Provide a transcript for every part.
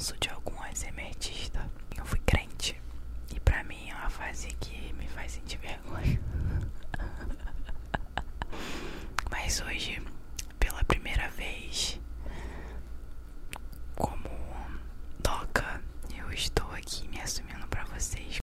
ranço de algum ASMRtista. Eu fui crente. E pra mim é uma fase que me faz sentir vergonha. Mas hoje, pela primeira vez, como doca, eu estou aqui me assumindo pra vocês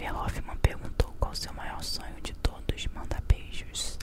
Olivia Hoffman perguntou qual seu maior sonho de todos. Manda beijos.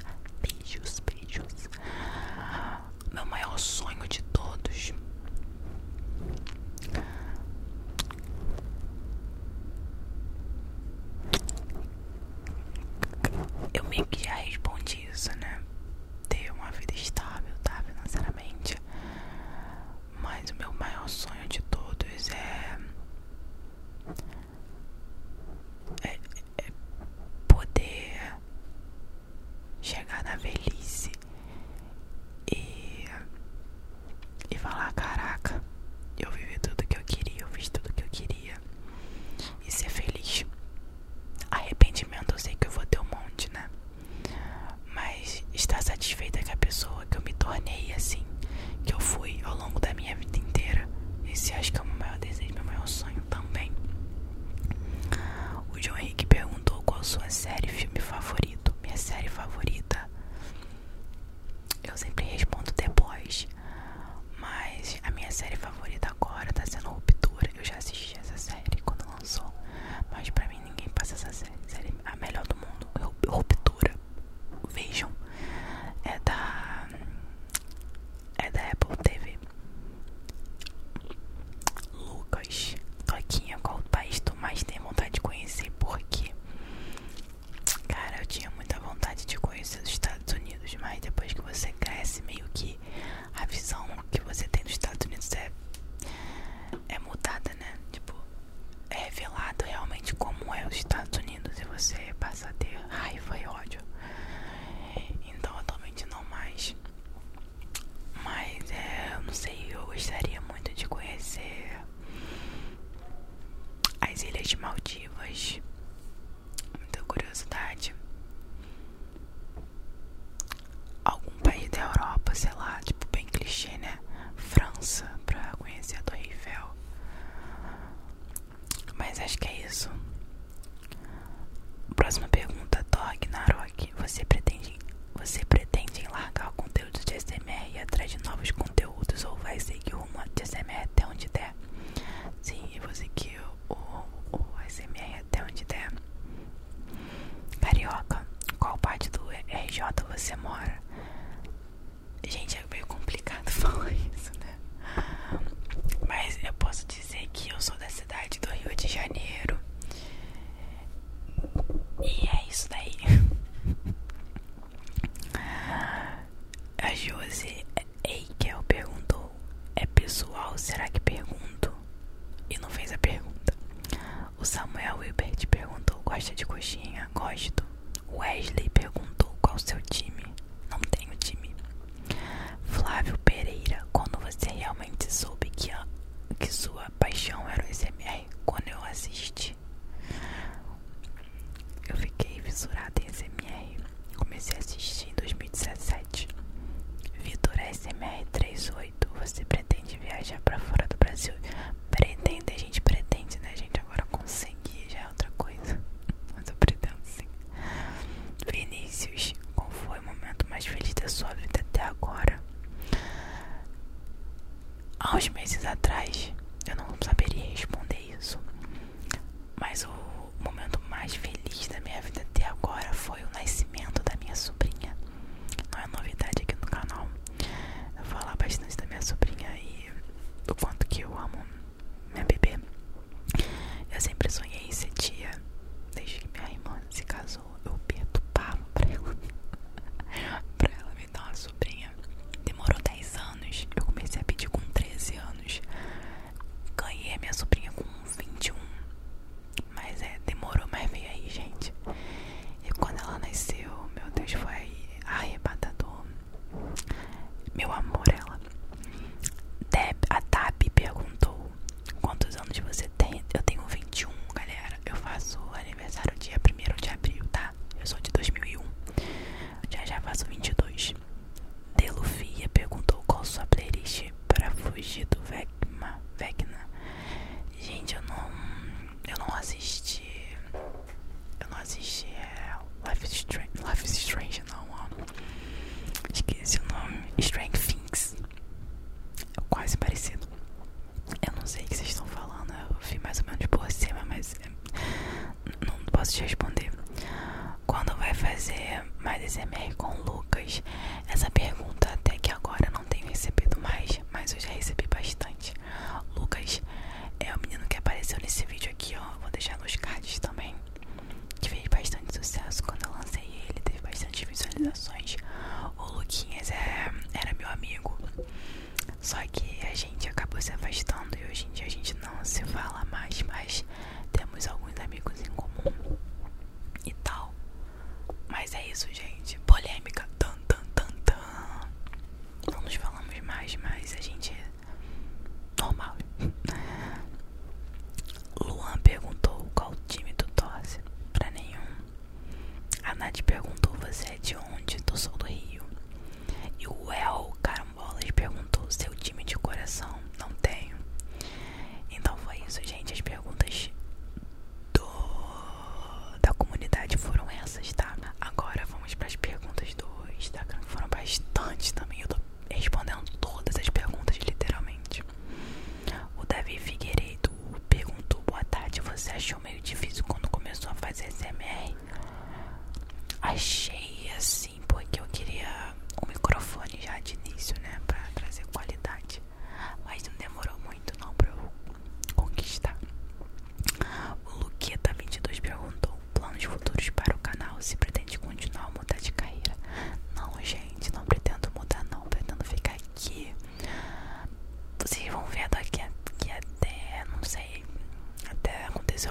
Só que a gente acabou se afastando e hoje em dia a gente não se fala mais, mas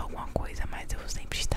alguma coisa, mas eu sempre estava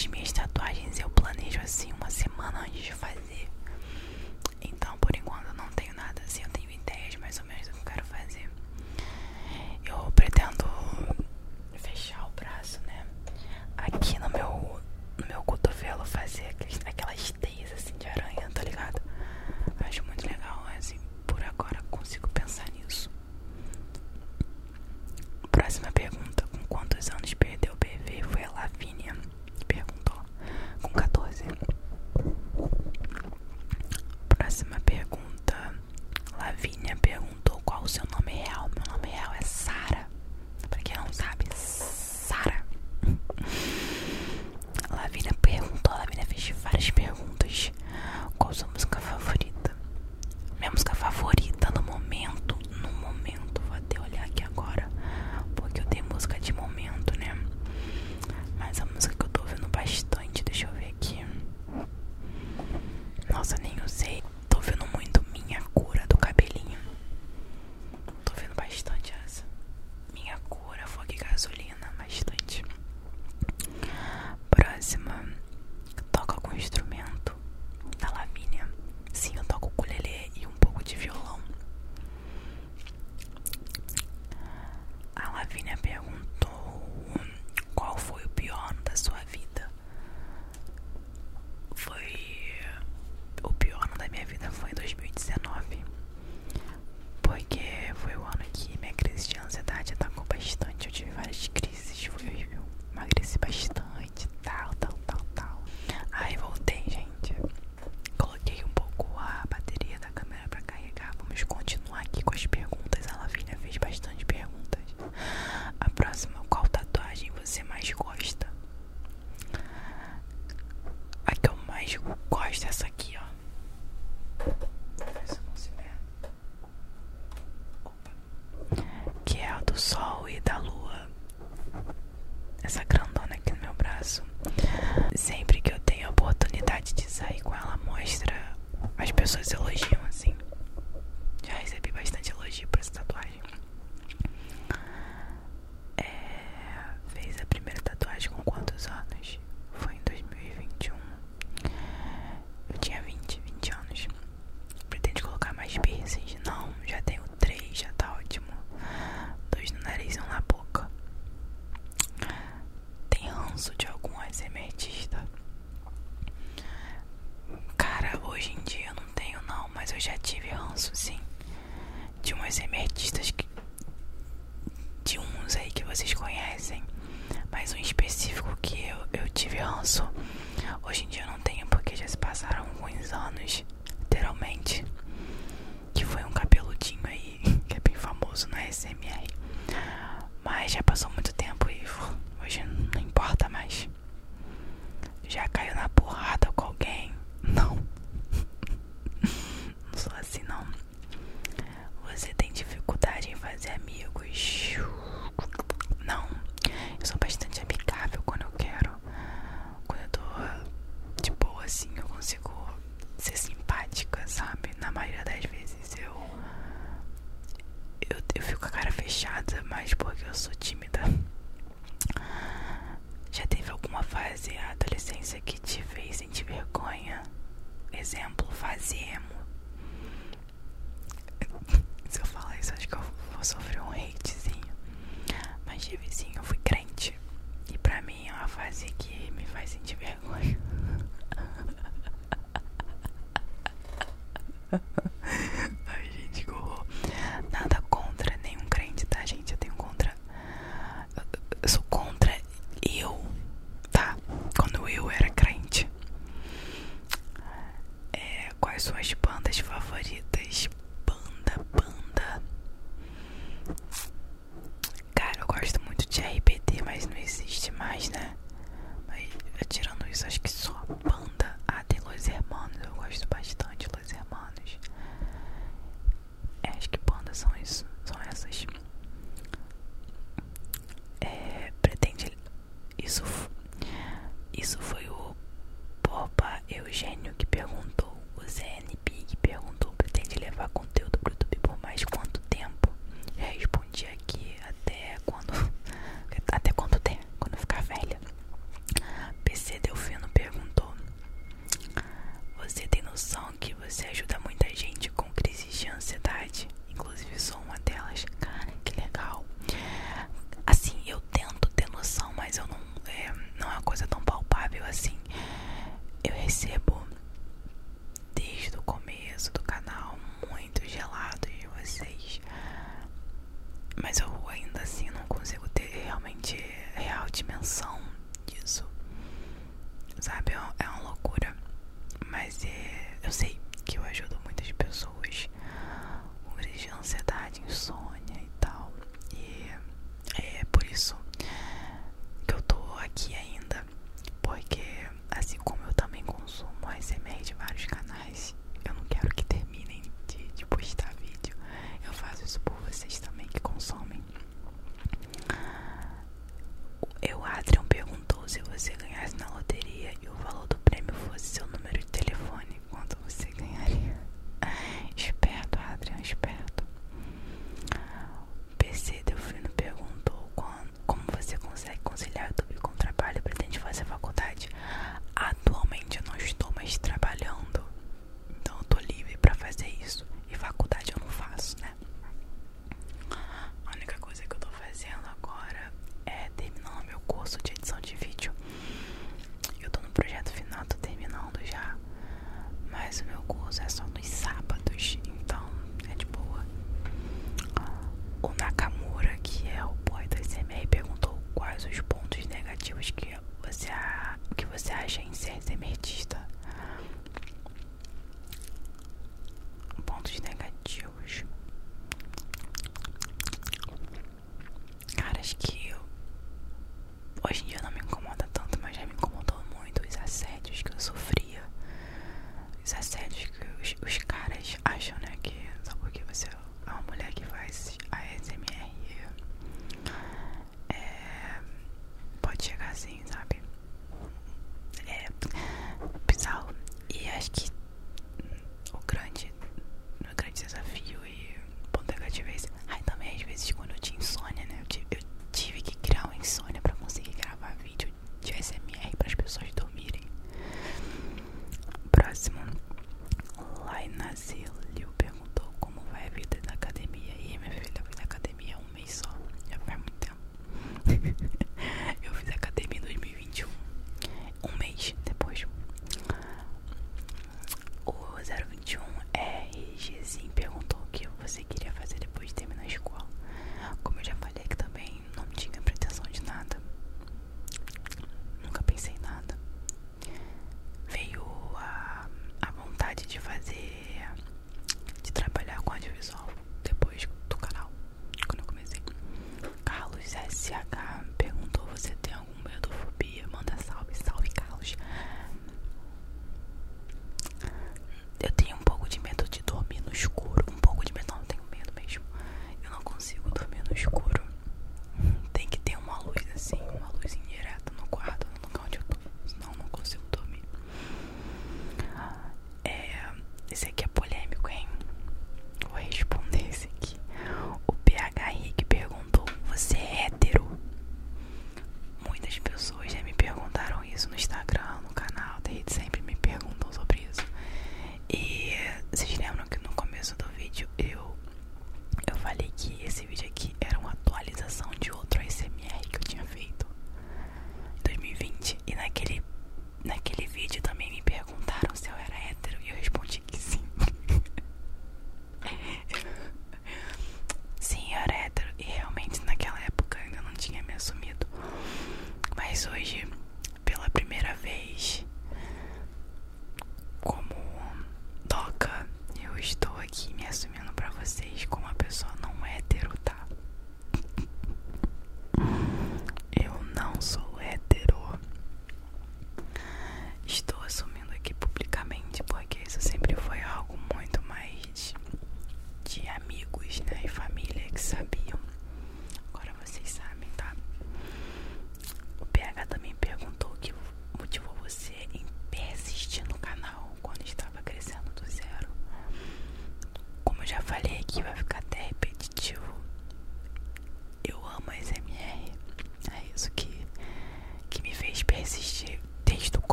as minhas tatuagens eu planejo assim uma semana antes de fazer. Então por enquanto eu não tenho nada assim, eu tenho ideias mais ou menos do que eu quero fazer.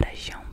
Quando